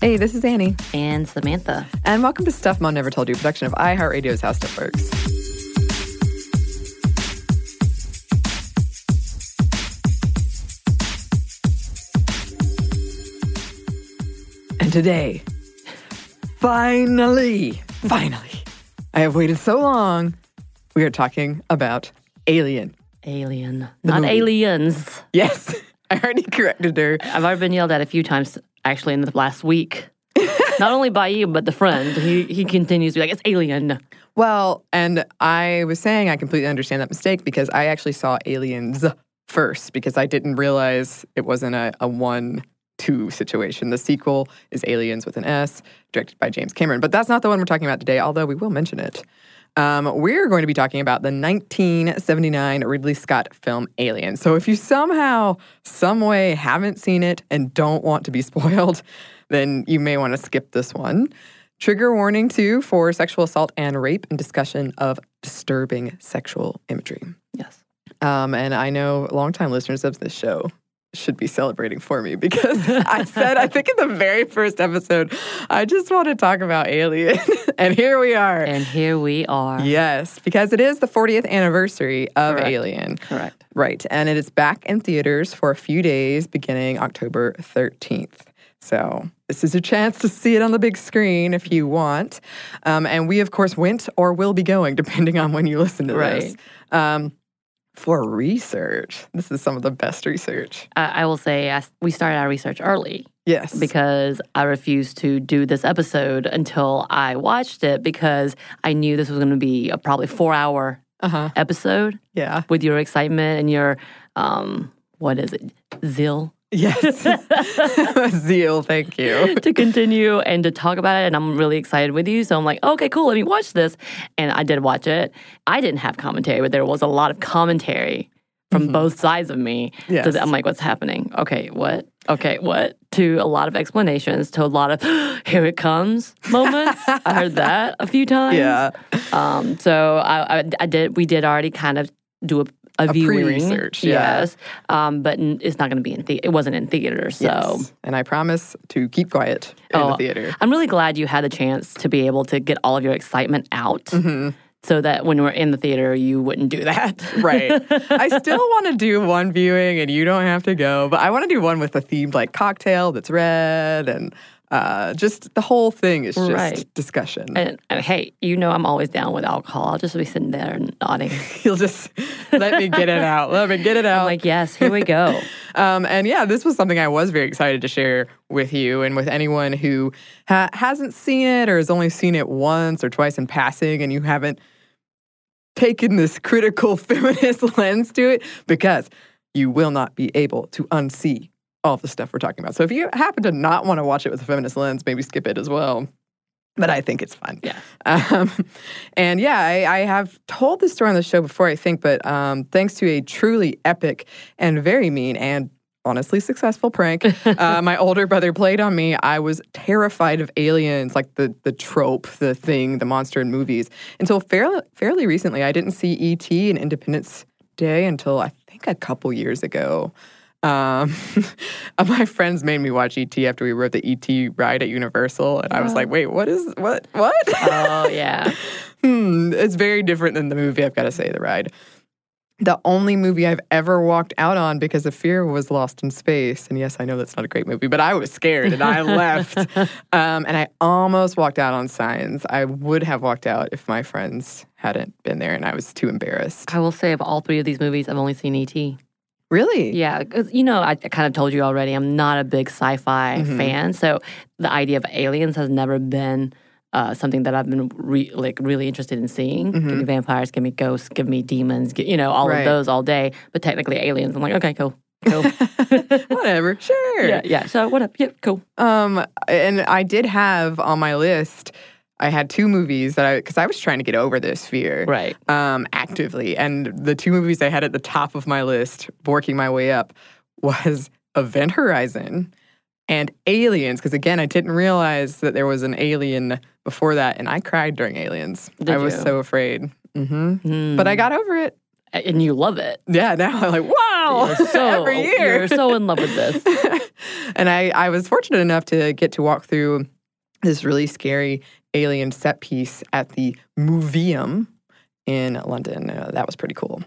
Hey, this is Annie. And Samantha. And welcome to Stuff Mom Never Told You, production of iHeartRadio's How Stuff Works. And today, finally, finally, I have waited so long. We are talking about Alien. Alien. Not movie. aliens. Yes, I already corrected her. I've already been yelled at a few times actually in the last week. Not only by you, but the friend. He he continues to be like, it's alien. Well, and I was saying I completely understand that mistake because I actually saw Aliens first because I didn't realize it wasn't a, a one two situation. The sequel is Aliens with an S, directed by James Cameron. But that's not the one we're talking about today, although we will mention it. Um, we're going to be talking about the 1979 Ridley Scott film Alien. So if you somehow, some way haven't seen it and don't want to be spoiled, then you may want to skip this one. Trigger warning too for sexual assault and rape and discussion of disturbing sexual imagery. Yes. Um, and I know longtime listeners of this show should be celebrating for me because I said, I think in the very first episode, I just want to talk about Alien. and here we are. And here we are. Yes, because it is the 40th anniversary of Correct. Alien. Correct. Right. And it is back in theaters for a few days beginning October 13th. So this is your chance to see it on the big screen if you want. Um, and we, of course, went or will be going, depending on when you listen to this. Um, for research. This is some of the best research. I, I will say I, we started our research early Yes. because I refused to do this episode until I watched it because I knew this was going to be a probably four hour uh huh. episode Yeah. with your excitement and your, um, what is it, zeal Yes. Zeal. Thank you. to continue and to talk about it. And I'm really excited with you. So I'm like, okay, cool, let me watch this. And I did watch it. I didn't have commentary, but there was a lot of commentary from both sides of me. Yes. So I'm like, what's happening? Okay, what? Okay, what? To a lot of explanations, to a lot of here it comes moments. I heard that a few times. Yeah. Um, so I, I, I did. We did already kind of do a, a, viewing. pre-research, yeah. Yes. Um, but n- it's not going to be in the. It wasn't in theater. So. Yes. And I promise to keep quiet in the Oh, theater. I'm really glad you had the chance to be able to get all of your excitement out Mm-hmm. so that when we're in the theater, you wouldn't do that. Right. I still want to do one viewing and you don't have to go, but I want to do one with a themed like cocktail that's red and uh, just the whole thing is just Right. discussion. and, and hey, you know I'm always down with alcohol. I'll just be sitting there and nodding. You'll just let me get it out. Let me get it out. I'm like, yes, here we go. Um, and yeah, this was something I was very excited to share with you and with anyone who ha- hasn't seen it or has only seen it once or twice in passing and you haven't taken this critical feminist lens to it because you will not be able to unsee all the stuff we're talking about. So if you happen to not want to watch it with a feminist lens, maybe skip it as well. But I think it's fun. Yeah. Um, and yeah, I, I have told this story on the show before, I think, but um, thanks to a truly epic and very mean and honestly successful prank, uh, my older brother played on me. I was terrified of aliens, like the the trope, the thing, the monster in movies. Until fairly fairly recently, I didn't see E.T. and Independence Day until I think a couple years ago. Um, my friends made me watch ET after we rode the ET ride at Universal, and I was like, "Wait, what is what? What?" Oh yeah. hmm, it's very different than the movie. I've got to say, the ride. The only movie I've ever walked out on because of fear was Lost in Space. And yes, I know that's not a great movie, but I was scared and I left. Um, and I almost walked out on Signs. I would have walked out if my friends hadn't been there, and I was too embarrassed. I will say of all three of these movies, I've only seen E.T. Really? Yeah, because you know, I, I kind of told you already, I'm not a big sci-fi Mhm. fan, so the idea of aliens has never been uh, something that I've been re- like really interested in seeing. Give me vampires, give me ghosts, give me demons, gi- you know, all Right. of those all day. But technically, aliens. I'm like, okay, cool, cool. Whatever. Sure. yeah, yeah. So what up? Yeah, cool. Um, and I did have on my list. I had two movies that I because I was trying to get over this fear, Right. Um, actively, and the two movies I had at the top of my list, working my way up, was Event Horizon and Aliens. Because again, I didn't realize that there was an alien before that, and I cried during Aliens. Did I was you? so afraid. hmm Mm. But I got over it. and you love it. Yeah, now I'm like, wow, so every year. You're so in love with this. and I, I was fortunate enough to get to walk through this really scary alien set piece at the Museum in London. Uh, that was pretty cool.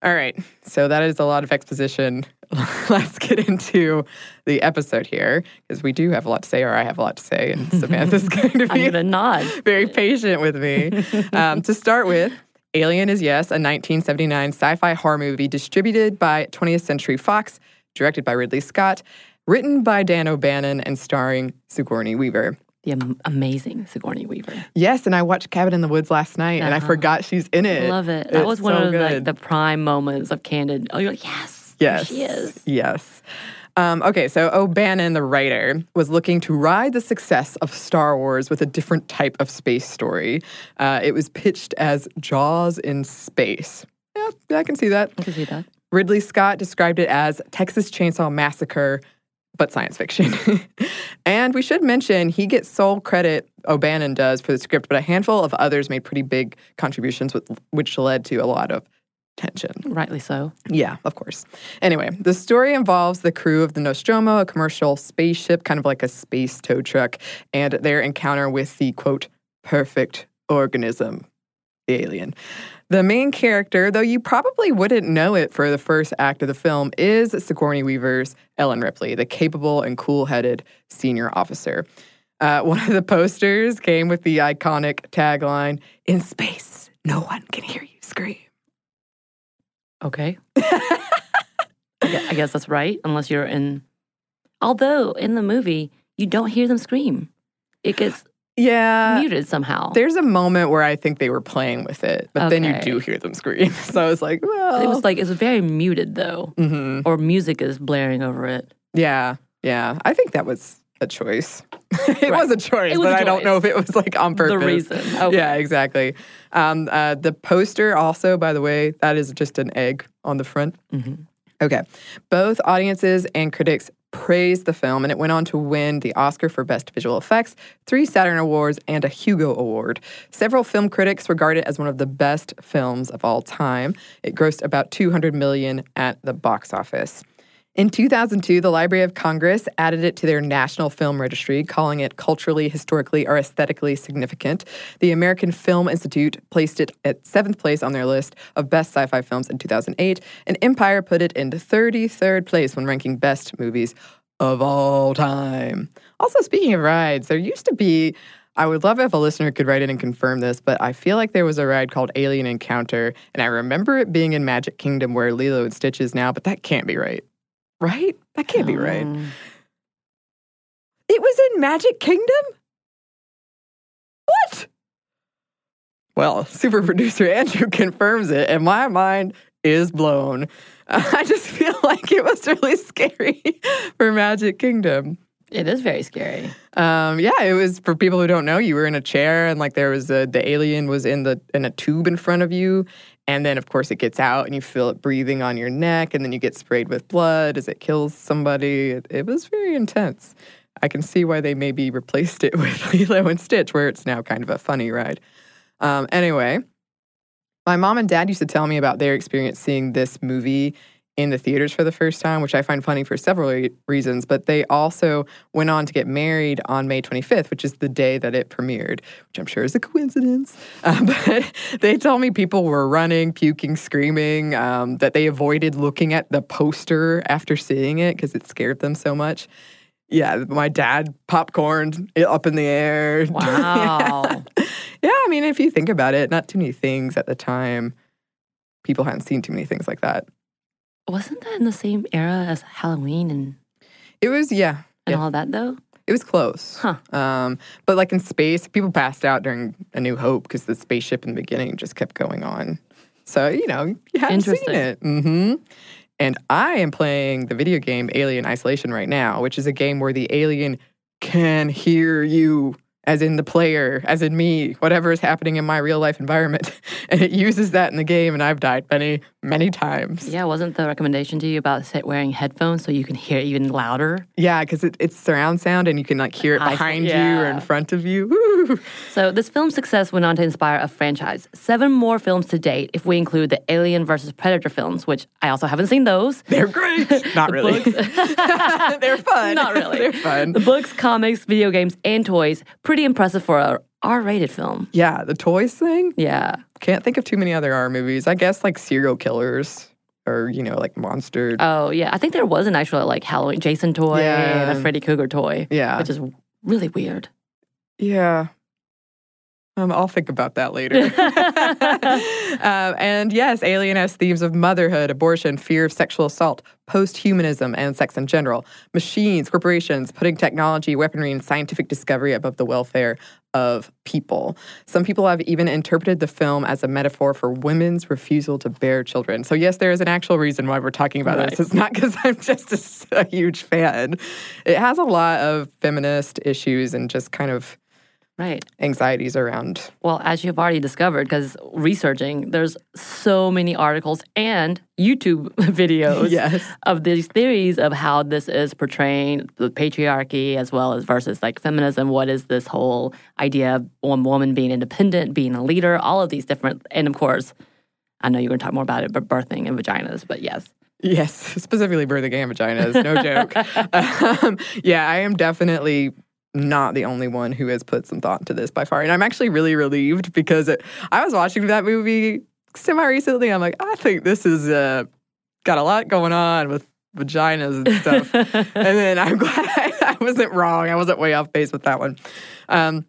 All right, so that is a lot of exposition. Let's get into the episode here because we do have a lot to say, or I have a lot to say, and Samantha's going to I'm be gonna nod. very patient with me. Um, to start with, Alien is Yes, a 1979 sci fi horror movie distributed by 20th Century Fox, directed by Ridley Scott, written by Dan O'Bannon, and starring Sigourney Weaver. The amazing Sigourney Weaver. Yes, and I watched Cabin in the Woods last night, and I Uh-huh. forgot she's in it. Love it. That It's was one so of the, like, the prime moments of Candid. Oh, you're like, yes, Yes. she is. Yes. Um, okay, so O'Bannon, the writer, was looking to ride the success of Star Wars with a different type of space story. Uh, it was pitched as Jaws in space. Yeah, I can see that. I can see that. Ridley Scott described it as Texas Chainsaw Massacre, but science fiction. and we should mention he gets sole credit, O'Bannon does, for the script, but a handful of others made pretty big contributions, with, which led to a lot of tension. Rightly so. Yeah, of course. Anyway, the story involves the crew of the Nostromo, a commercial spaceship, kind of like a space tow truck, and their encounter with the quote, perfect organism, the alien. The main character, though you probably wouldn't know it for the first act of the film, is Sigourney Weaver's Ellen Ripley, the capable and cool headed senior officer. Uh, one of the posters came with the iconic tagline In space, no one can hear you scream. Okay. I I guess that's right, unless you're in. Although in the movie, you don't hear them scream. It gets Yeah. muted somehow. There's a moment where I think they were playing with it, but then you do hear them scream. So I was like, well, It was like, it was very muted though, Mhm. or music is blaring over it. yeah, yeah. I think that was a choice. it Right. was a choice, was but a I don't know if it was like on purpose. The reason. Okay. Yeah, exactly. Um, uh, the poster also, by the way, that is just an egg on the front. Mhm. Okay. Both audiences and critics praised the film, and it went on to win the Oscar for Best Visual Effects, three Saturn Awards, and a Hugo Award. Several film critics regard it as one of the best films of all time. It grossed about 200 million at the box office. In 2002, the Library of Congress added it to their National Film Registry, calling it culturally, historically, or aesthetically significant. The American Film Institute placed it at seventh place on their list of best sci fi films in 2008, and Empire put it in 33rd place when ranking best movies of all time. Also, speaking of rides, there used to be. I would love if a listener could write in and confirm this, but I feel like there was a ride called Alien Encounter, and I remember it being in Magic Kingdom where Lilo and Stitch is now, but that can't be right. Right? That can't be right. Um, It was in Magic Kingdom? What? Well, super producer Andrew confirms it, and my mind is blown. I just feel like it was really scary for Magic Kingdom. It is very scary. Um, yeah, it was for people who don't know. You were in a chair, and like there was a the alien was in the in a tube in front of you, and then of course it gets out, and you feel it breathing on your neck, and then you get sprayed with blood as it kills somebody. It, it was very intense. I can see why they maybe replaced it with Lilo and Stitch, where it's now kind of a funny ride. Um, anyway, my mom and dad used to tell me about their experience seeing this movie in the theaters for the first time, which I find funny for several re- reasons. But they also went on to get married on May 25th, which is the day that it premiered, which I'm sure is a coincidence. Um, but they told me people were running, puking, screaming, um, that they avoided looking at the poster after seeing it because it scared them so much. Yeah, my dad popcorn up in the air. Wow. Yeah, I mean, if you think about it, not too many things at the time. People hadn't seen too many things like that. Wasn't that in the same era as Halloween and, It was, yeah, and Yeah. all that though? it was close. Huh. Um, but like in space, people passed out during A New Hope because the spaceship in the beginning just kept going on. So you know, you haven't seen it. hmm And I am playing the video game Alien Isolation right now, which is a game where the alien can hear you as in the player, as in me, whatever is happening in my real life environment. And it uses that in the game, and I've died many, many times. Yeah, wasn't the recommendation to you about sit wearing headphones so you can hear even louder? Yeah, because it, it's surround sound and you can like hear it I- behind you or in front of you. Woo. So this film's success went on to inspire a franchise. Seven more films to date, if we include the Alien versus Predator films, which I also haven't seen those. They're great. Not really. They're fun. Not really. They're fun. The books, comics, video games, and toys. Pretty impressive for a R-rated film. Yeah, the toys thing. Yeah. Can't think of too many other R movies. I guess like serial killers or, you know, like monster. Oh yeah, I think there was an actual like Halloween Jason toy Yeah. and a Freddy Krueger toy. Yeah. which is really weird. yeah. Um, I'll think about that later. um, and yes, Alien has themes of motherhood, abortion, fear of sexual assault, post humanism, and sex in general, machines, corporations, putting technology, weaponry, and scientific discovery above the welfare of people. Some people have even interpreted the film as a metaphor for women's refusal to bear children. So, yes, there is an actual reason why we're talking about Right. this. It's not because I'm just a huge fan. It has a lot of feminist issues and just kind of Right. anxieties around Well, as you've already discovered, because researching, there's so many articles and YouTube videos Yes. of these theories of how this is portraying the patriarchy as well as versus like feminism. What is this whole idea of one woman being independent, being a leader, all of these different, and of course, I know you're going to talk more about it, but birthing and vaginas, but yes. Yes, specifically birthing and vaginas, no joke. um, yeah, I am definitely not the only one who has put some thought into this by far. And I'm actually really relieved because it, I was watching that movie semi recently. I'm like, I think this is uh, got a lot going on with vaginas and stuff. and then I'm glad I, I wasn't wrong. I wasn't way off base with that one. Um,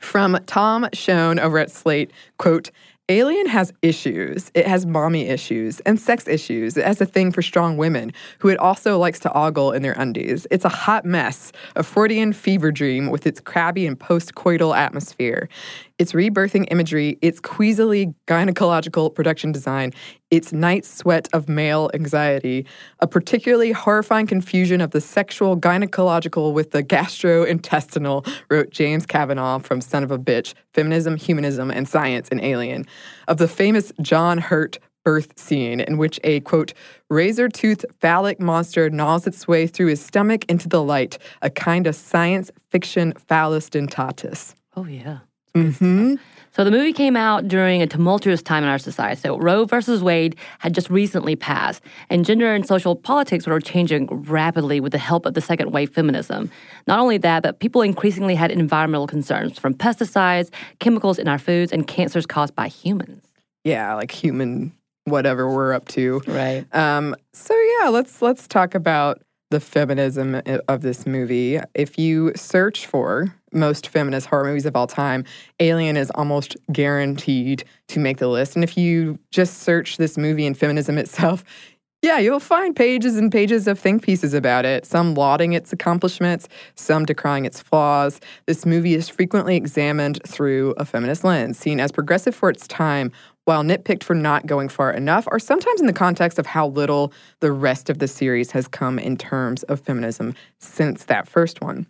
from Tom Shone over at Slate, quote, Alien has issues. It has mommy issues and sex issues. It has a thing for strong women who it also likes to ogle in their undies. It's a hot mess, a Freudian fever dream with its crabby and post-coital atmosphere. Its rebirthing imagery, its queasily gynecological production design, its night sweat of male anxiety, a particularly horrifying confusion of the sexual gynecological with the gastrointestinal, wrote James Kavanagh from Son of a Bitch, Feminism, Humanism, and Science in Alien, of the famous John Hurt birth scene in which a quote razor toothed phallic monster gnaws its way through his stomach into the light, a kind of science fiction phallus dentatus. Oh, yeah. Mm-hmm. So the movie came out during a tumultuous time in our society. So Roe versus Wade had just recently passed, and gender and social politics were changing rapidly with the help of the second wave feminism. Not only that, but people increasingly had environmental concerns from pesticides, chemicals in our foods, and cancers caused by humans. Yeah, like human whatever we're up to. Right. Um, so yeah, let's let's talk about the feminism of this movie. If you search for most feminist horror movies of all time, Alien is almost guaranteed to make the list. And if you just search this movie and feminism itself, yeah, you'll find pages and pages of think pieces about it, some lauding its accomplishments, some decrying its flaws. This movie is frequently examined through a feminist lens, seen as progressive for its time, while nitpicked for not going far enough, or sometimes in the context of how little the rest of the series has come in terms of feminism since that first one.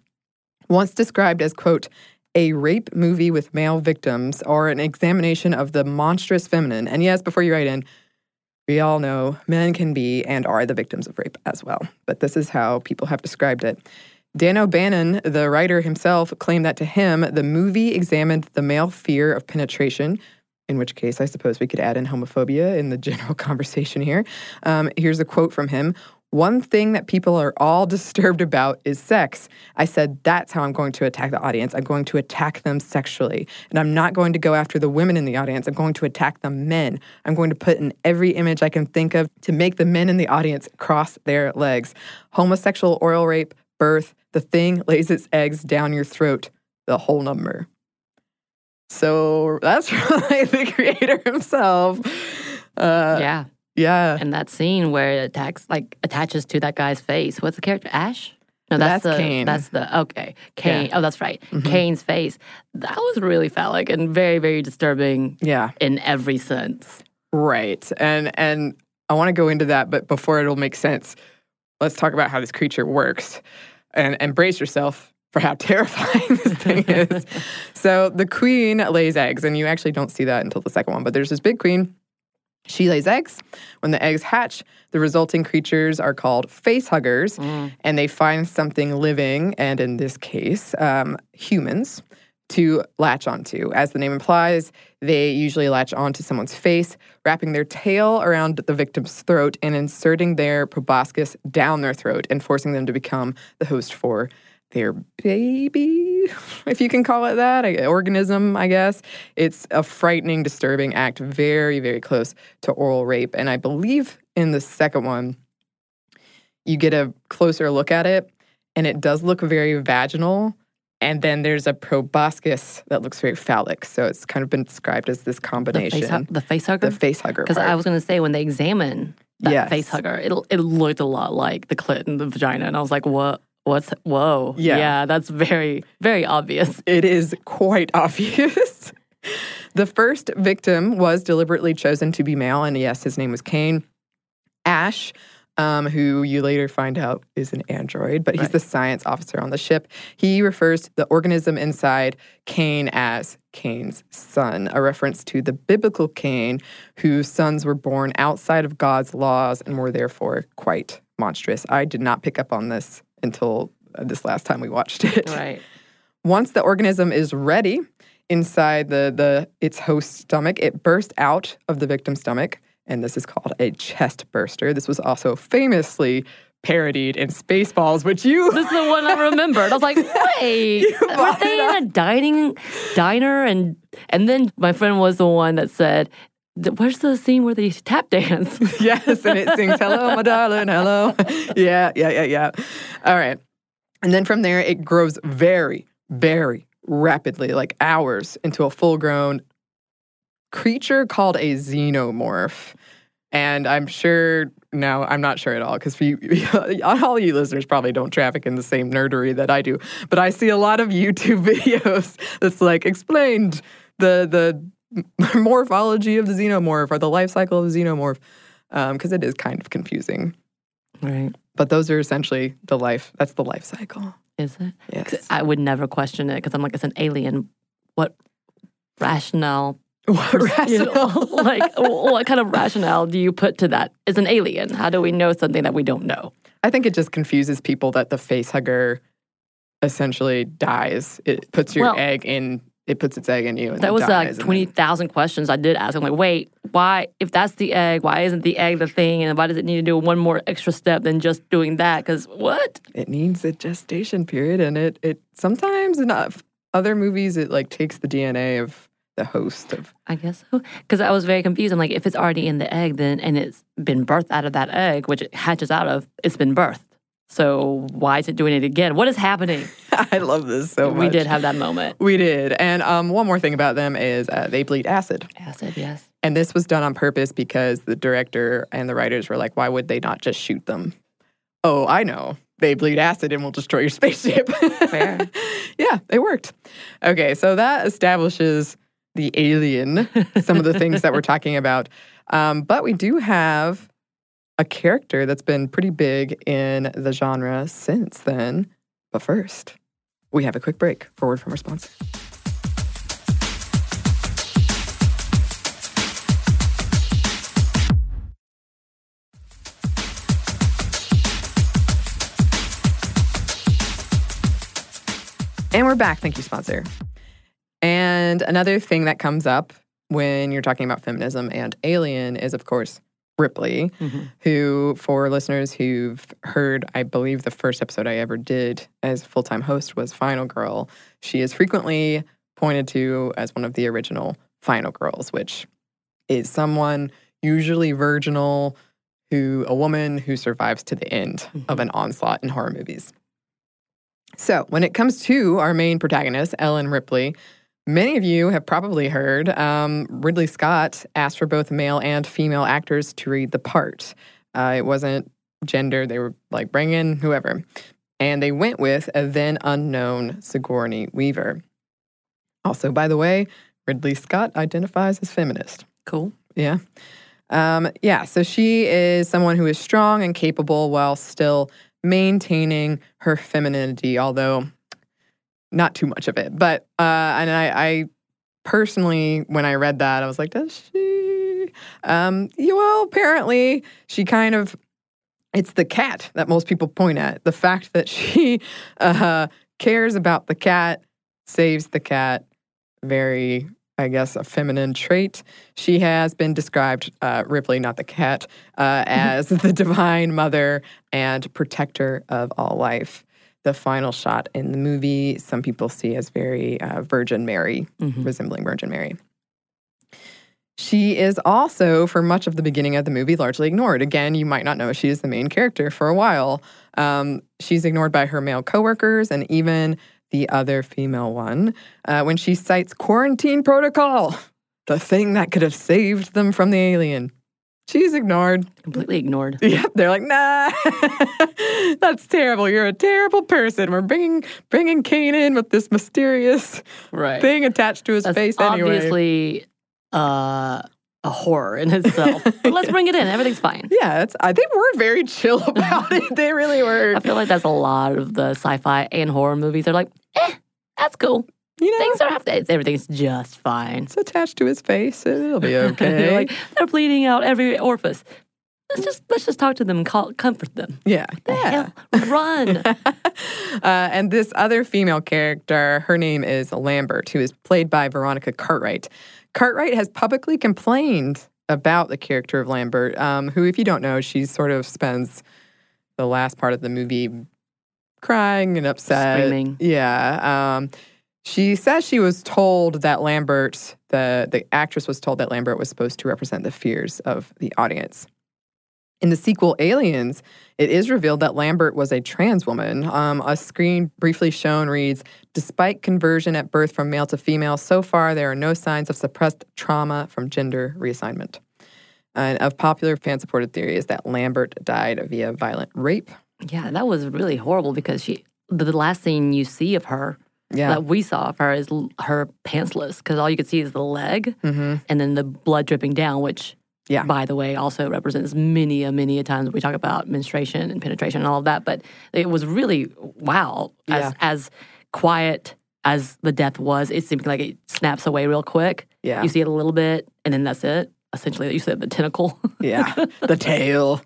Once described as, quote, a rape movie with male victims, or an examination of the monstrous feminine. And yes, before you write in, we all know men can be and are the victims of rape as well. But this is how people have described it. Dan O'Bannon, the writer himself, claimed that to him, the movie examined the male fear of penetration, in which case I suppose we could add in homophobia in the general conversation here. Um, here's a quote from him One thing that people are all disturbed about is sex. I said, that's how I'm going to attack the audience. I'm going to attack them sexually. And I'm not going to go after the women in the audience. I'm going to attack the men. I'm going to put in every image I can think of to make the men in the audience cross their legs. Homosexual oral rape, birth, the thing lays its eggs down your throat, the whole number. So that's really the creator himself. Uh, yeah. yeah. And that scene where it attacks, like attaches to that guy's face. What's the character? Ash? No, that's, That's the Kane. that's the okay. Kane. Yeah. Mm-hmm. Oh, that's right. Kane's face. That was really phallic and very, very disturbing Yeah. in every sense. Right. And and I want to go into that, but before it'll make sense, let's talk about how this creature works. And and brace yourself for how terrifying this thing is. so the queen lays eggs, and you actually don't see that until the second one, but there's this big queen. She lays eggs. When the eggs hatch, the resulting creatures are called face huggers, and they find something living, and in this case, um, humans, to latch onto. As the name implies, they usually latch onto someone's face, wrapping their tail around the victim's throat and inserting their proboscis down their throat and forcing them to become the host for their baby, if you can call it that, organism, I guess. It's a frightening, disturbing act, very, very close to oral rape. And I believe in the second one, you get a closer look at it, and it does look very vaginal. And then there's a proboscis that looks very phallic. So it's kind of been described as this The combination. face, hu- the face hugger? the face hugger. Because. I was going to say, when they examine that Yes. face hugger, it, it looked a lot like the clit and the vagina. And I was like, what? What's, whoa. Yeah. that's very, very obvious. it is quite obvious. the first victim was deliberately chosen to be male, and yes, his name was Kane. Ash, um, who you later find out is an android, but he's Right. the science officer on the ship. He refers to the organism inside Kane as Kane's son, a reference to the biblical Cain, whose sons were born outside of God's laws and were therefore quite monstrous. I did not pick up on this until this last time we watched it. Right. Once the organism is ready inside the, the its host stomach, it bursts out of the victim's stomach, and this is called a chest burster. This was also famously parodied in Spaceballs, which you This is the one I remembered. I was like, wait, were they in a dining diner? And and then my friend was the one that said, "Th- "Where's the scene where they tap dance?" yes, and it sings "Hello, my darling, hello." yeah, yeah, yeah, yeah. All right, and then from there it grows very, very rapidly, like hours, into a full-grown creature called a xenomorph. And I'm sure no, I'm not sure at all because all you listeners probably don't traffic in the same nerdery that I do. But I see a lot of YouTube videos that's like explained the the morphology of the xenomorph or the life cycle of the xenomorph um, because it is kind of confusing. right. But those are essentially the life. That's the life cycle. Is it? Yes. I would never question it because I'm like, it's an alien. What rationale? What rationale? like, what kind of rationale do you put to that? It's an alien. How do we know something that we don't know? I think it just confuses people that the face hugger essentially dies. It puts your Well- egg in. It puts its egg in you. That was dies, like twenty thousand questions I did ask. I'm like, wait, why? If that's the egg, why isn't the egg the thing? And why does it need to do one more extra step than just doing that? Because what? it needs a gestation period and it it sometimes in uh, other movies it like takes the DNA of the host of I guess so. Because I was very confused. I'm like, if it's already in the egg, then and it's been birthed out of that egg, which it hatches out of, it's been birthed. So why is it doing it again? What is happening? I love this so much. we did have that moment. We did. And um, one more thing about them is uh, they bleed acid. Acid, yes. And this was done on purpose because the director and the writers were like, why would they not just shoot them? Oh, I know. They bleed acid and will destroy your spaceship. Fair. yeah, it worked. Okay, so that establishes the alien, some of the things that we're talking about. Um, but we do have a character that's been pretty big in the genre since then. But first, we have a quick break for word from our sponsor. And we're back. Thank you, sponsor. And another thing that comes up when you're talking about feminism and Alien is, of course, Ripley, Mhm. who, for listeners who've heard, I believe the first episode I ever did as full time host was Final Girl. She is frequently pointed to as one of the original Final Girls, which is someone usually virginal who a woman who survives to the end of an onslaught in horror movies. So, when it comes to our main protagonist, Ellen Ripley, many of you have probably heard um, Ridley Scott asked for both male and female actors to read the part. Uh, it wasn't gender, they were like, bring in whoever. And they went with a then unknown Sigourney Weaver. Also, by the way, Ridley Scott identifies as feminist. Cool. Yeah. Um, yeah. So she is someone who is strong and capable while still maintaining her femininity. Although not too much of it. But uh, and I, I personally, when I read that, I was like, does she? Um, yeah, well, apparently she kind of. It's the cat that most people point at. The fact that she uh, cares about the cat, saves the cat. Very, I guess, a feminine trait. She has been described, uh, Ripley, not the cat, uh, as the divine mother and protector of all life the final shot in the movie, some people see as very uh, Virgin Mary, Mhm. resembling Virgin Mary. She is also, for much of the beginning of the movie, largely ignored. Again, you might not know she is the main character for a while. Um, she's ignored by her male coworkers and even the other female one uh, when she cites quarantine protocol, the thing that could have saved them from the alien. She's ignored. Completely ignored. Yep, they're like, nah, that's terrible. You're a terrible person. We're bringing bringing Kane in with this mysterious Right. thing attached to his That's face anyway. obviously uh, a horror in itself. but let's bring it in. Everything's fine. Yeah, it's, I think we're very chill about it. They really were. I feel like that's a lot of the sci-fi and horror movies. They're like, eh, that's cool. You know, Things are have to, everything's just fine. it's attached to his face. It'll be okay. like they're bleeding out every orifice. Let's just let's just talk to them and call, comfort them. yeah, The yeah. hell? Run. Uh, and this other female character, her name is Lambert, who is played by Veronica Cartwright. Cartwright has publicly complained about the character of Lambert, um, who, if you don't know, she sort of spends the last part of the movie crying and upset. Screaming. Yeah. Um, she says she was told that Lambert, the, the actress was told that Lambert was supposed to represent the fears of the audience. In the sequel, Aliens, it is revealed that Lambert was a trans woman. Um, a screen briefly shown reads Despite conversion at birth from male to female, so far there are no signs of suppressed trauma from gender reassignment. And of popular fan supported theory is that Lambert died via violent rape. yeah, that was really horrible because she the, last scene you see of her Yeah. that we saw of her is her pantsless because all you could see is the leg hmm and then the blood dripping down, which Yeah. by the way, also represents many a many a times we talk about menstruation and penetration and all of that. But it was really wow. As Yeah. as quiet as the death was, it seemed like it snaps away real quick. Yeah. You see it a little bit, and then that's it. Essentially, you said the tentacle. yeah, the tail.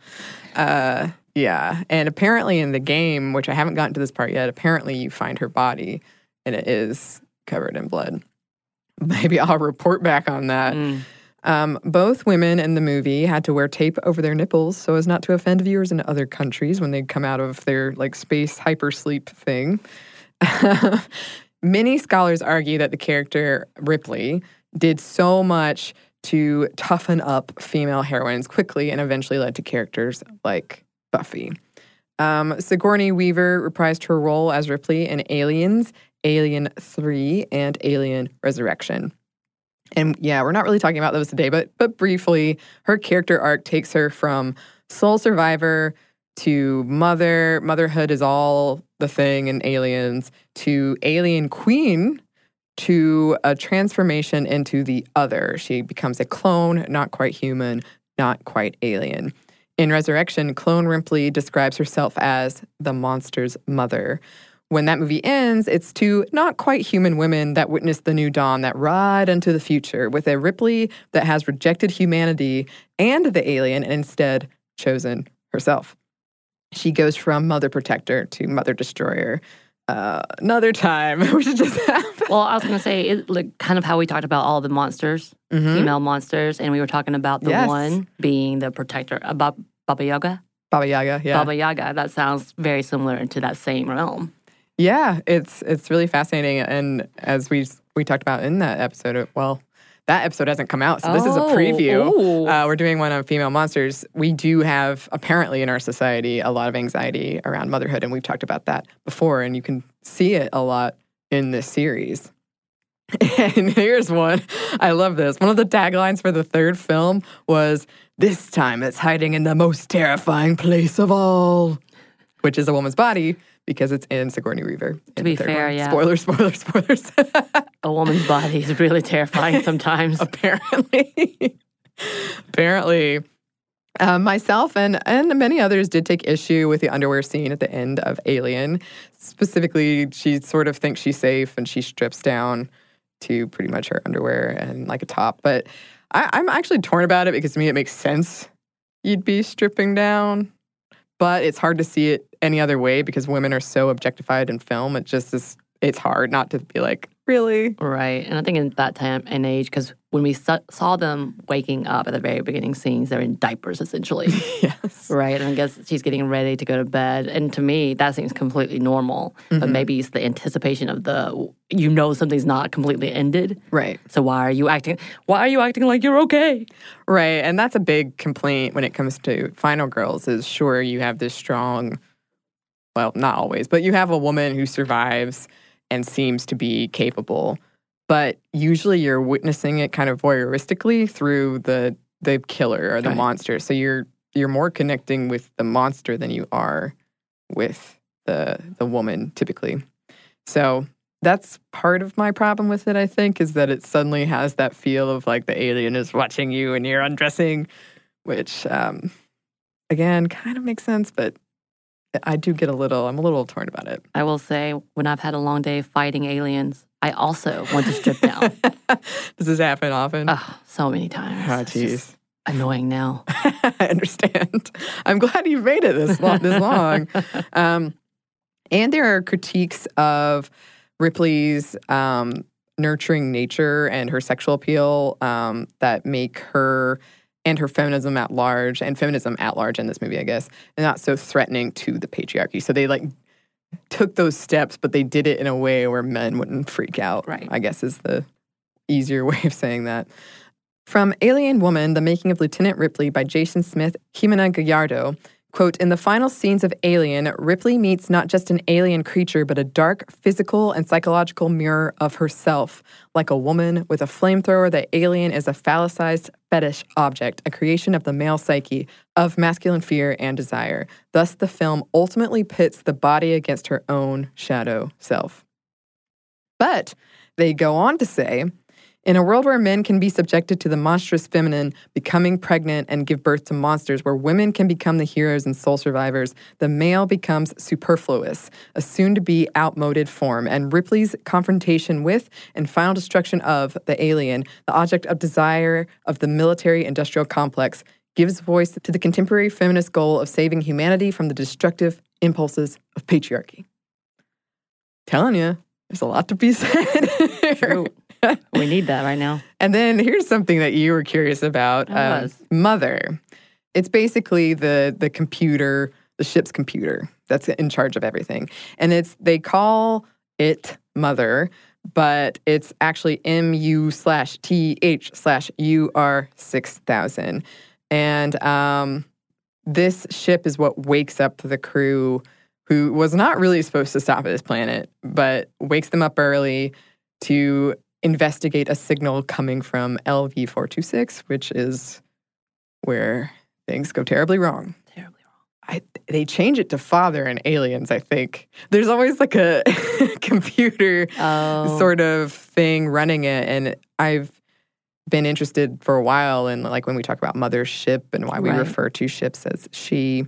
Uh, yeah, and apparently in the game, which I haven't gotten to this part yet, apparently you find her body and it is covered in blood. Maybe I'll report back on that. Mm. Um, both women in the movie had to wear tape over their nipples so as not to offend viewers in other countries when they come out of their like space hypersleep thing. Many scholars argue that the character Ripley did so much to toughen up female heroines quickly and eventually led to characters like Buffy. Um, Sigourney Weaver reprised her role as Ripley in Aliens, Alien 3, and Alien Resurrection. And yeah, we're not really talking about those today, but but briefly, her character arc takes her from sole survivor to mother. Motherhood is all the thing in Aliens to alien queen to a transformation into the other. She becomes a clone, not quite human, not quite alien. In Resurrection, Clone Ripley describes herself as the monster's mother. When that movie ends, it's two not quite human women that witness the new dawn that ride into the future with a Ripley that has rejected humanity and the alien and instead chosen herself. She goes from mother protector to mother destroyer. Uh, another time, we should just have. Well, I was going to say, it, like, kind of how we talked about all the monsters, Mhm. female monsters, and we were talking about the Yes. one being the protector, uh, Bab- Baba Yaga. Baba Yaga, yeah. Baba Yaga. That sounds very similar into that same realm. Yeah, it's it's really fascinating, and as we we talked about in that episode, well, that episode hasn't come out, so this is a Oh, preview. Uh, we're doing one on female monsters. We do have apparently in our society a lot of anxiety around motherhood, and we've talked about that before, and you can see it a lot in this series. And here's one. I love this. One of the taglines for the third film was This time it's hiding in the most terrifying place of all, which is a woman's body because it's in Sigourney Weaver. To the be fair, one. yeah. Spoilers, spoilers, spoilers. A woman's body is really terrifying sometimes. apparently. apparently. Um, myself and and many others did take issue with the underwear scene at the end of Alien. Specifically, she sort of thinks she's safe and she strips down to pretty much her underwear and like a top. But I, I'm actually torn about it because to me it makes sense. You'd be stripping down, but it's hard to see it any other way because women are so objectified in film. It just is. It's hard not to be like, really? Right. And I think in that time and age, because when we sa- saw them waking up at the very beginning scenes, they're in diapers essentially. yes. right. And I guess she's getting ready to go to bed. And to me, that seems completely normal. But Mm-hmm. maybe it's the anticipation of the, you know, something's not completely ended. Right. So why are you acting, why are you acting like you're okay? Right. And that's a big complaint when it comes to Final Girls is sure you have this strong well, not always, but you have a woman who survives and seems to be capable. But usually you're witnessing it kind of voyeuristically through the the killer or the Right. monster. So you're you're more connecting with the monster than you are with the the woman typically. So that's part of my problem with it, I think, is that it suddenly has that feel of like the alien is watching you and you're undressing, which um, again kind of makes sense, but I do get a little I'm a little torn about it. I will say, when I've had a long day fighting aliens, I also want to strip down. Does this happen often? oh, so many times. oh, jeez. Annoying now. I understand. I'm glad you've made it this long. This long. Um, and there are critiques of Ripley's um, nurturing nature and her sexual appeal um, that make her and her feminism at large and feminism at large in this movie, I guess, and not so threatening to the patriarchy. So they like took those steps, but they did it in a way where men wouldn't freak out. Right. I guess is the easier way of saying that. From Alien Woman, The Making of Lieutenant Ripley by Jason Smith, Ximena Gallardo. Quote, in the final scenes of Alien, Ripley meets not just an alien creature, but a dark physical and psychological mirror of herself. Like a woman with a flamethrower, the alien is a phallicized fetish object, a creation of the male psyche, of masculine fear and desire. Thus, the film ultimately pits the body against her own shadow self. But they go on to say, in a world where men can be subjected to the monstrous feminine, becoming pregnant and give birth to monsters, where women can become the heroes and sole survivors, the male becomes superfluous, a soon to be outmoded form. And Ripley's confrontation with and final destruction of the alien, the object of desire of the military industrial complex, gives voice to the contemporary feminist goal of saving humanity from the destructive impulses of patriarchy. Telling you, there's a lot to be said. we need that right now. And then here's something that you were curious about. I um. Mother. It's basically the the computer, the ship's computer that's in charge of everything. And it's they call it Mother, but it's actually M U slash T H slash U R six thousand. And um, this ship is what wakes up the crew who was not really supposed to stop at this planet, but wakes them up early to investigate a signal coming from LV 426, which is where things go terribly wrong. Terribly wrong. I, they change it to father and aliens, I think. There's always like a computer Oh, sort of thing running it. And I've been interested for a while in like when we talk about mothership and why we Right. refer to ships as she.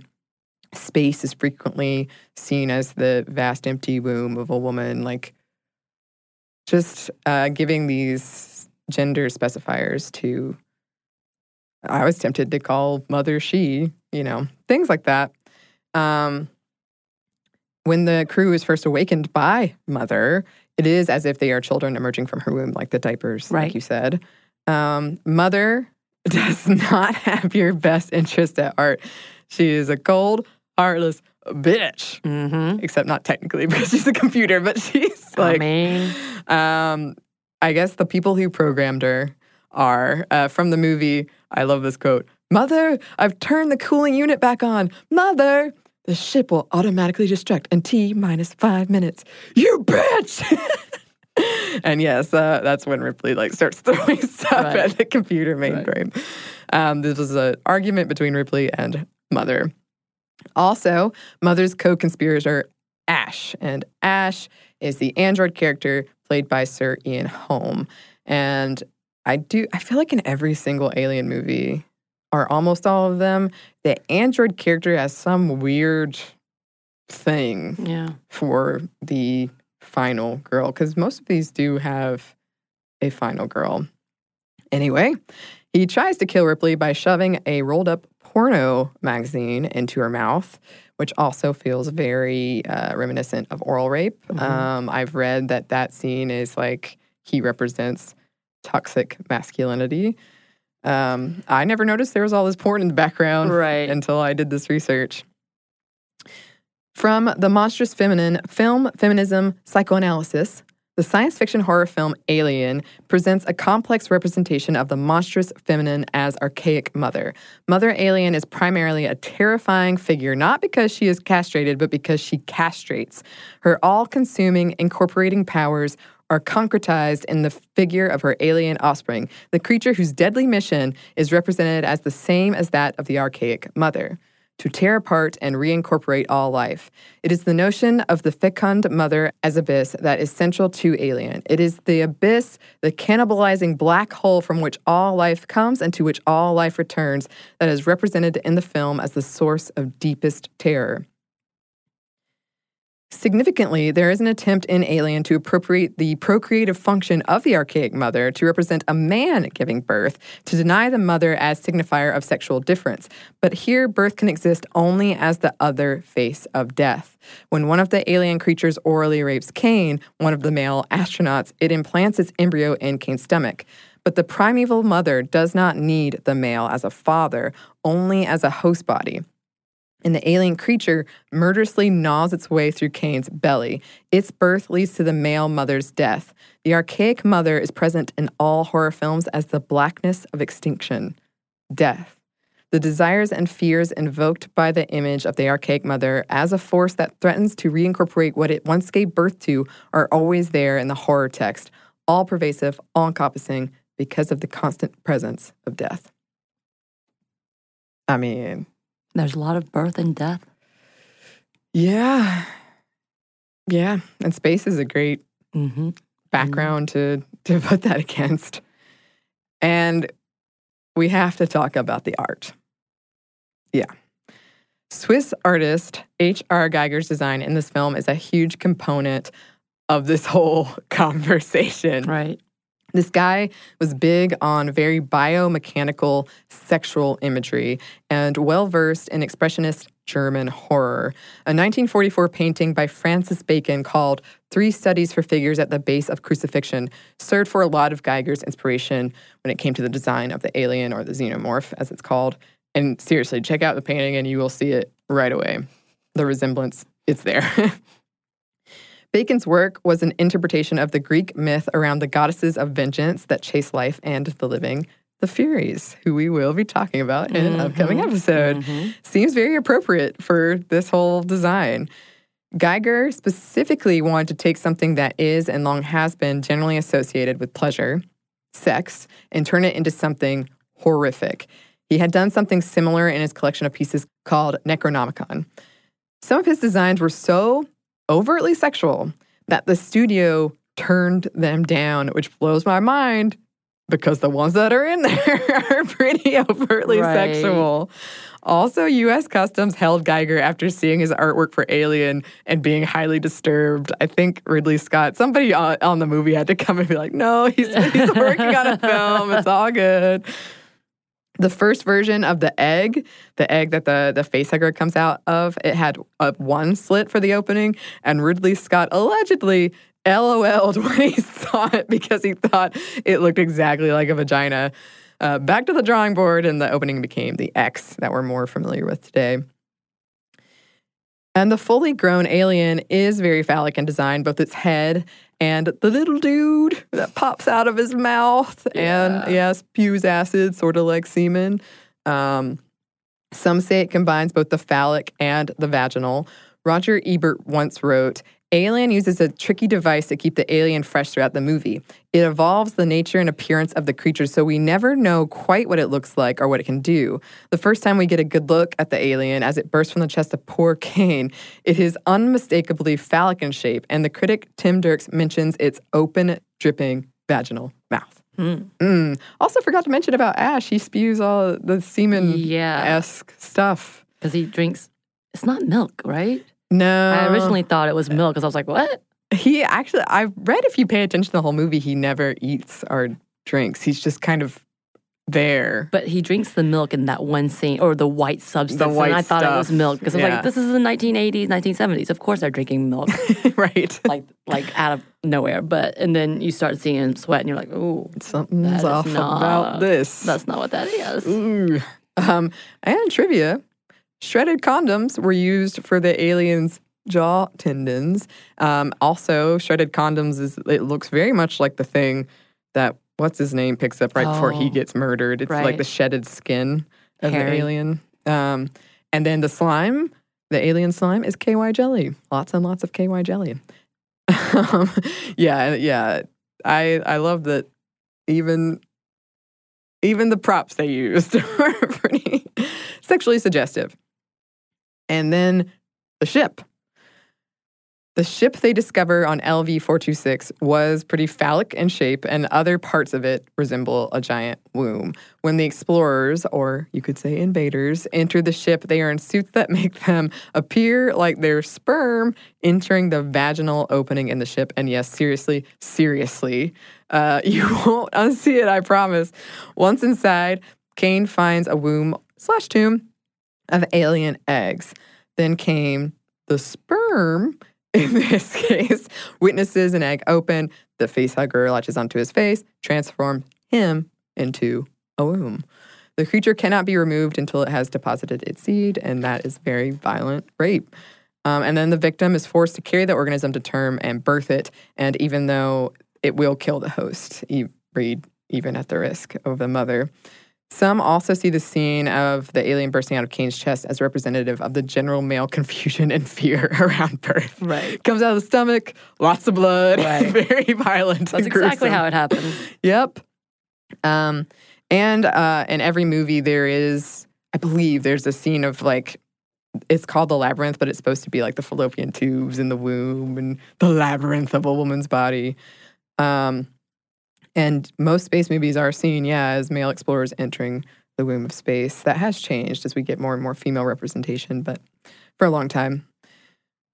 Space is frequently seen as the vast empty womb of a woman, like just uh, giving these gender specifiers to. I was tempted to call mother she, you know, things like that. Um, when the crew is first awakened by mother, it is as if they are children emerging from her womb, like the diapers, Right. like you said. Um, mother does not have your best interest at heart. She is a cold, heartless bitch. Mm-hmm. Except not technically because she's a computer, but she's I like, mean, um, I guess the people who programmed her are uh, from the movie. I love this quote Mother, I've turned the cooling unit back on. Mother, the ship will automatically destruct in T minus five minutes. You bitch! and yes, uh, that's when Ripley like starts throwing stuff Right. at the computer Right. mainframe. Um, this was an argument between Ripley and Mother. Also, Mother's co-conspirator Ash, and Ash is the android character played by Sir Ian Holm. And I do I feel like in every single alien movie, or almost all of them. The android character has some weird thing Yeah. for the final girl because most of these do have a final girl. Anyway, he tries to kill Ripley by shoving a rolled up porno magazine into her mouth, which also feels very uh, reminiscent of oral rape. Mhm. Um, I've read that that scene is like he represents toxic masculinity. Um, I never noticed there was all this porn in the background Right. until I did this research. From the monstrous feminine film feminism psychoanalysis, the science fiction horror film Alien presents a complex representation of the monstrous feminine as archaic mother. Mother Alien is primarily a terrifying figure, not because she is castrated, but because she castrates. Her all consuming, incorporating powers are concretized in the figure of her alien offspring, the creature whose deadly mission is represented as the same as that of the archaic mother to tear apart and reincorporate all life. It is the notion of the fecund mother as abyss that is central to Alien. It is the abyss, the cannibalizing black hole from which all life comes and to which all life returns, that is represented in the film as the source of deepest terror. Significantly, there is an attempt in Alien to appropriate the procreative function of the archaic mother to represent a man giving birth, to deny the mother as signifier of sexual difference. But here, birth can exist only as the other face of death. When one of the alien creatures orally rapes Kane, one of the male astronauts, it implants its embryo in Kane's stomach. But the primeval mother does not need the male as a father, only as a host body and the alien creature murderously gnaws its way through Kane's belly. Its birth leads to the male mother's death. The archaic mother is present in all horror films as the blackness of extinction, death. The desires and fears invoked by the image of the archaic mother as a force that threatens to reincorporate what it once gave birth to are always there in the horror text, all pervasive, all encompassing, because of the constant presence of death. I mean, There's a lot of birth and death. Yeah. Yeah. And space is a great Mm-hmm. background to to put that against. And we have to talk about the art. Yeah. Swiss artist H.R. Giger's design in this film is a huge component of this whole conversation. Right. This guy was big on very biomechanical sexual imagery and well versed in expressionist German horror. A 1944 painting by Francis Bacon called Three Studies for Figures at the Base of Crucifixion served for a lot of Giger's inspiration when it came to the design of the alien or the xenomorph, as it's called. And seriously, check out the painting and you will see it right away. The resemblance, it's there. Bacon's work was an interpretation of the Greek myth around the goddesses of vengeance that chase life and the living, the Furies, who we will be talking about in an upcoming episode. Mhm. Seems very appropriate for this whole design. Giger specifically wanted to take something that is and long has been generally associated with pleasure, sex, and turn it into something horrific. He had done something similar in his collection of pieces called Necronomicon. Some of his designs were so overtly sexual that the studio turned them down, which blows my mind because the ones that are in there are pretty overtly Right. sexual. Also, US Customs held Giger after seeing his artwork for Alien and being highly disturbed. I think Ridley Scott, somebody on, on the movie had to come and be like, no, he's, he's working on a film. It's all good. The first version of the egg, the egg that the, the facehugger comes out of, it had a one slit for the opening, and Ridley Scott allegedly LOL'd when he saw it because he thought it looked exactly like a vagina. Uh, back to the drawing board, and the opening became the X that we're more familiar with today. And the fully grown alien is very phallic in design, both its head and the little dude that pops out of his mouth and, Yeah. yeah, spews acid, sort of like semen. Um, some say it combines both the phallic and the vaginal. Roger Ebert once wrote Alien uses a tricky device to keep the alien fresh throughout the movie. It evolves the nature and appearance of the creature so we never know quite what it looks like or what it can do. The first time we get a good look at the alien as it bursts from the chest of poor Kane, it is unmistakably phallic in shape, and the critic Tim Dirks mentions its open, dripping vaginal mouth. Mm. Also, forgot to mention about Ash. He spews all the semen Yeah. esque stuff. Because he drinks, it's not milk, right? No, I originally thought it was milk because I was like, what? he actually. I've read if you pay attention to the whole movie, he never eats or drinks. He's just kind of there. But he drinks the milk in that one scene, or the white substance. The white and I thought it was milk because I was Yeah. like, this is the 1980s, 1970s. Of course they're drinking milk, right. like like out of nowhere. But and then you start seeing him sweat, and you're like, ooh, Something's off not- about this. that's not what that is. Ooh. Um, and trivia shredded condoms were used for the aliens' jaw tendons. Um, also, shredded condoms is it looks very much like the thing that what's his name picks up right before he Oh, gets murdered. It's like the shedded skin of the alien. Um, and then the slime, the alien slime, is KY jelly. Lots and lots of KY jelly. um, yeah, yeah. I I love that even even the props they used were pretty sexually suggestive. And then the ship. The ship they discover on LV 426 was pretty phallic in shape, and other parts of it resemble a giant womb. When the explorers, or you could say invaders, enter the ship, they are in suits that make them appear like their sperm entering the vaginal opening in the ship. And yes, seriously, seriously, uh, you won't unsee it, I promise. Once inside, Kane finds a womb slash tomb of alien eggs. Then came the sperm. In this case, witnesses an egg open. The facehugger latches onto his face, transforms him into a womb. The creature cannot be removed until it has deposited its seed, and that is very violent rape. Um, and then the victim is forced to carry the organism to term and birth it. And even though it will kill the host, e- breed even at the risk of the mother. Some also see the scene of the alien bursting out of Kane's chest as representative of the general male confusion and fear around birth. Right. Comes out of the stomach, lots of blood, Right. very violent. That's exactly how it happens. Yep. Um, and uh, in every movie, there is, I believe, there's a scene of like, it's called the labyrinth, but it's supposed to be like the fallopian tubes in the womb and the labyrinth of a woman's body. Um, and most space movies are seen, yeah, as male explorers entering the womb of space. That has changed as we get more and more female representation, but for a long time.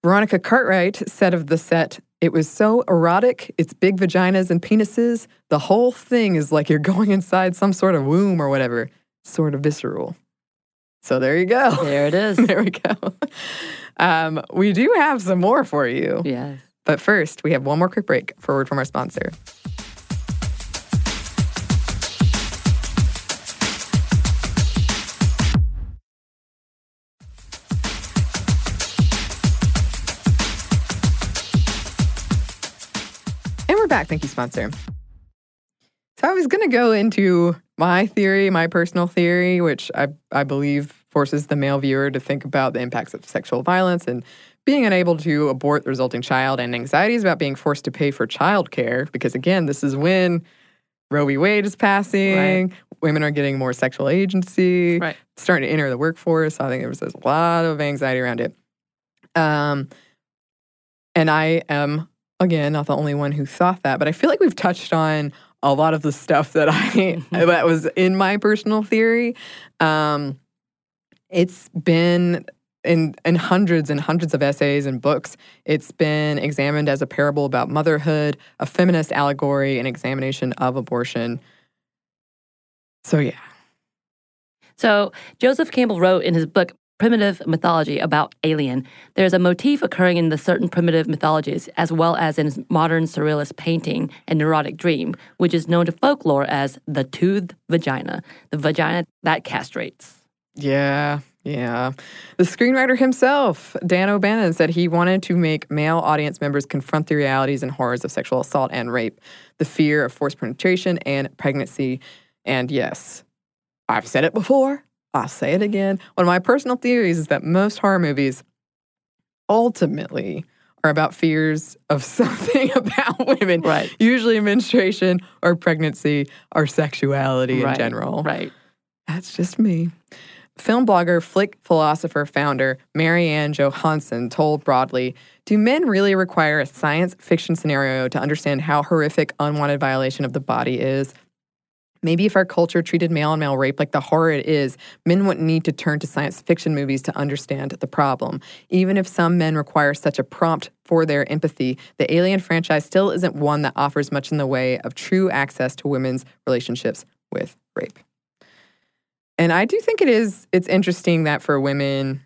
Veronica Cartwright said of the set, it was so erotic, it's big vaginas and penises. The whole thing is like you're going inside some sort of womb or whatever, sort of visceral. So there you go. There it is. there we go. Um, we do have some more for you. yes. But first, we have one more quick break for a word from our sponsor. Back. Thank you, sponsor. So I was going to go into my theory, my personal theory, which I, I believe forces the male viewer to think about the impacts of sexual violence and being unable to abort the resulting child and anxieties about being forced to pay for childcare. Because again, this is when Roe v. Wade is passing, women are getting more sexual agency, Right. starting to enter the workforce. So I think there was a lot of anxiety around it. Um, and I am again not the only one who thought that, but I feel like we've touched on a lot of the stuff that I that was in my personal theory. Um, it's been in in hundreds and hundreds of essays and books. It's been examined as a parable about motherhood, a feminist allegory, an examination of abortion. So yeah, So Joseph Campbell wrote in his book Primitive Mythology about Alien, there's a motif occurring in the certain primitive mythologies as well as in modern surrealist painting and neurotic dream, which is known to folklore as the toothed vagina, the vagina that castrates. Yeah, yeah. The screenwriter himself, Dan O'Bannon, said he wanted to make male audience members confront the realities and horrors of sexual assault and rape, the fear of forced penetration and pregnancy. And yes, I've said it before, I'll say it again. One of my personal theories is that most horror movies ultimately are about fears of something about women, Right. usually menstruation or pregnancy or sexuality in general. Right. That's just me. Film blogger, flick philosopher founder MaryAnn Johanson told broadly Do men really require a science fiction scenario to understand how horrific unwanted violation of the body is? Maybe if our culture treated male on male rape like the horror it is, men wouldn't need to turn to science fiction movies to understand the problem. Even if some men require such a prompt for their empathy, the Alien franchise still isn't one that offers much in the way of true access to women's relationships with rape. And I do think it is it's interesting that for women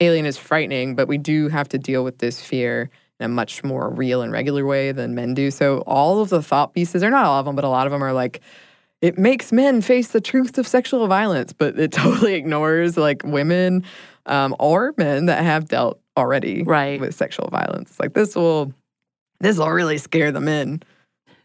Alien is frightening, but we do have to deal with this fear in a much more real and regular way than men do. So all of the thought pieces, or not all of them, but a lot of them are like it makes men face the truth of sexual violence, but it totally ignores like women um, or men that have dealt already Right. with sexual violence. It's Like this will this will really scare the men.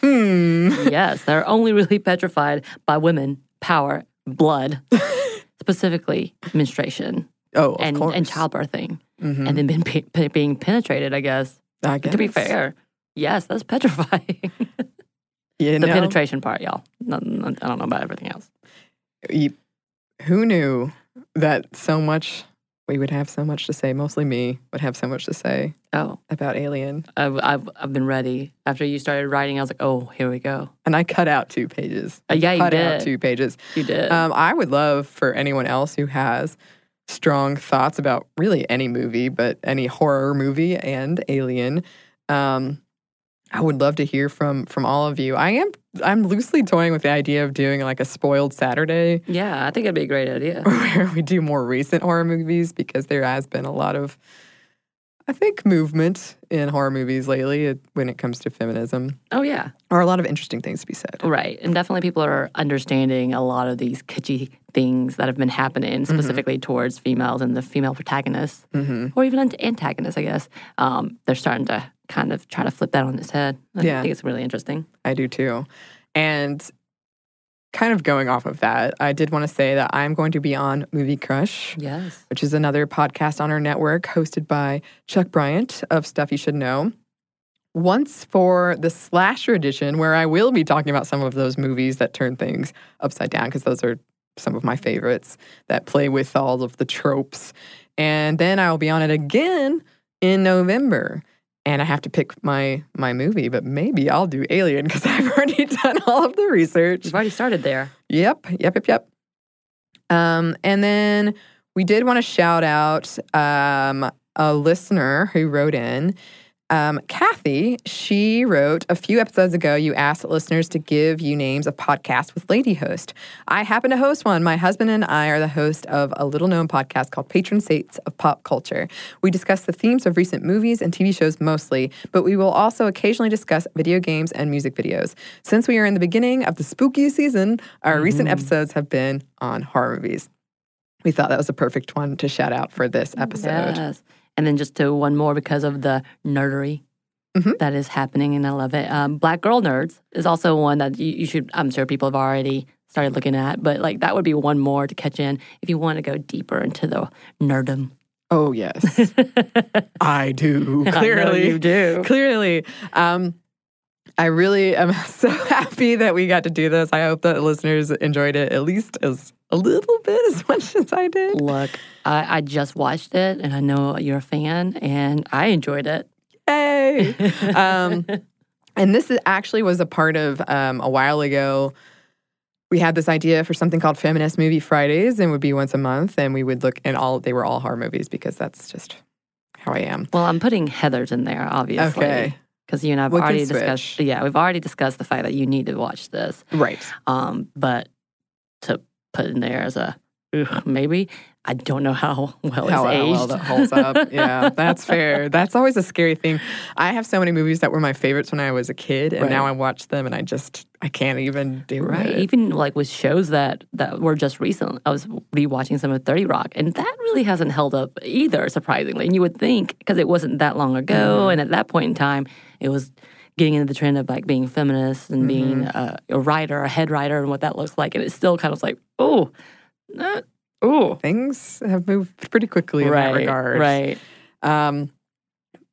hmm. yes, they're only really petrified by women, power, blood, specifically menstruation Oh, of and, course. and childbirthing, Mhm. and then being, pe- being penetrated, I guess. I guess. To be fair, yes, that's petrifying. You the know, penetration part, y'all. I don't know about everything else. you- who knew that so much we would have so much to say. Mostly me would have so much to say Oh, about Alien, I've, I've, I've been ready. After you started writing, I was like, oh, here we go. and I cut out two pages. Uh, yeah, you cut out did. two pages. You did. Um, I would love for anyone else who has strong thoughts about really any movie, but any horror movie and Alien. Um, I would love to hear from from all of you. I am I'm loosely toying with the idea of doing like a spoiled Saturday yeah, I think it'd be a great idea. where we do more recent horror movies because there has been a lot of I think movement in horror movies lately when it comes to feminism, Oh, yeah. or a lot of interesting things to be said. Right. And definitely people are understanding a lot of these kitschy things that have been happening specifically towards females and the female protagonists, hmm or even antagonists, I guess. Um, they're starting to kind of try to flip that on its head. I Yeah. think it's really interesting. I do too. And kind of going off of that, I did want to say that I'm going to be on Movie Crush, Yes. which is another podcast on our network hosted by Chuck Bryant of Stuff You Should Know. Once for the slasher edition, where I will be talking about some of those movies that turn things upside down, because those are some of my favorites that play with all of the tropes. And then I'll be on it again in November. And I have to pick my my movie, but maybe I'll do Alien because I've already done all of the research. You've already started there. Yep, yep, yep, yep. Um, and then we did want to shout out um, a listener who wrote in. Um, Kathy, she wrote a few episodes ago. You asked listeners to give you names of podcasts with lady host. I happen to host one. My husband and I are the host of a little known podcast called Patron Saints of Pop Culture. We discuss the themes of recent movies and TV shows mostly, but we will also occasionally discuss video games and music videos. Since we are in the beginning of the spooky season, our recent episodes have been on horror movies. We thought that was a perfect one to shout out for this episode. Yes. And then just to one more because of the nerdery Mhm. that is happening, and I love it. Um, Black Girl Nerds is also one that you, you should, I'm sure people have already started looking at, but like that would be one more to catch in if you want to go deeper into the nerdum. Oh, yes. I do. I Clearly. you do. Clearly. Um, I really am so happy that we got to do this. I hope that listeners enjoyed it at least as a little bit as much as I did. Look, I, I just watched it, and I know you're a fan, and I enjoyed it. Yay! um, and this is actually was a part of um, a while ago. We had this idea for something called Feminist Movie Fridays, and would be once a month, and we would look and all they were all horror movies because that's just how I am. Well, I'm putting Heathers in there, obviously. Okay. Because you and I've We already discussed. Yeah, we've already discussed the fact that you need to watch this. Right. Um, but to put in there as a ugh, maybe, I don't know how well how, it's well that holds up. Yeah, that's fair. That's always a scary thing. I have so many movies that were my favorites when I was a kid, and Right. now I watch them and I just I can't even do Right. it. Even like with shows that that were just recent, I was rewatching some of Thirty Rock, and that really hasn't held up either. Surprisingly, and you would think because it wasn't that long ago, Mm-hmm. and at that point in time, it was getting into the trend of like being feminist and being Mm-hmm. a, a writer, a head writer, and what that looks like, and it's still kind of like, oh, uh, oh, Things have moved pretty quickly in right, that regard. right. Um,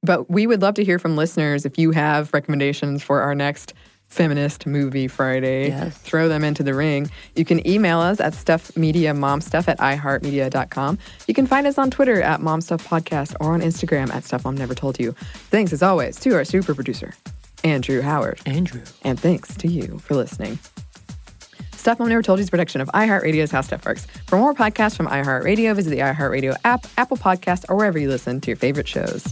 but we would love to hear from listeners if you have recommendations for our next feminist movie Friday. Yes. Throw them into the ring. You can email us at stuffmediamomstuff at iheartmedia.com. You can find us on Twitter at momstuffpodcast or on Instagram at stuff mom never told you. Thanks as always to our super producer, Andrew Howard. Andrew. And thanks to you for listening. Stuff Mom Never Told You is production of iHeartRadio's How Stuff Works. For more podcasts from iHeartRadio, visit the iHeartRadio app, Apple Podcast, or wherever you listen to your favorite shows.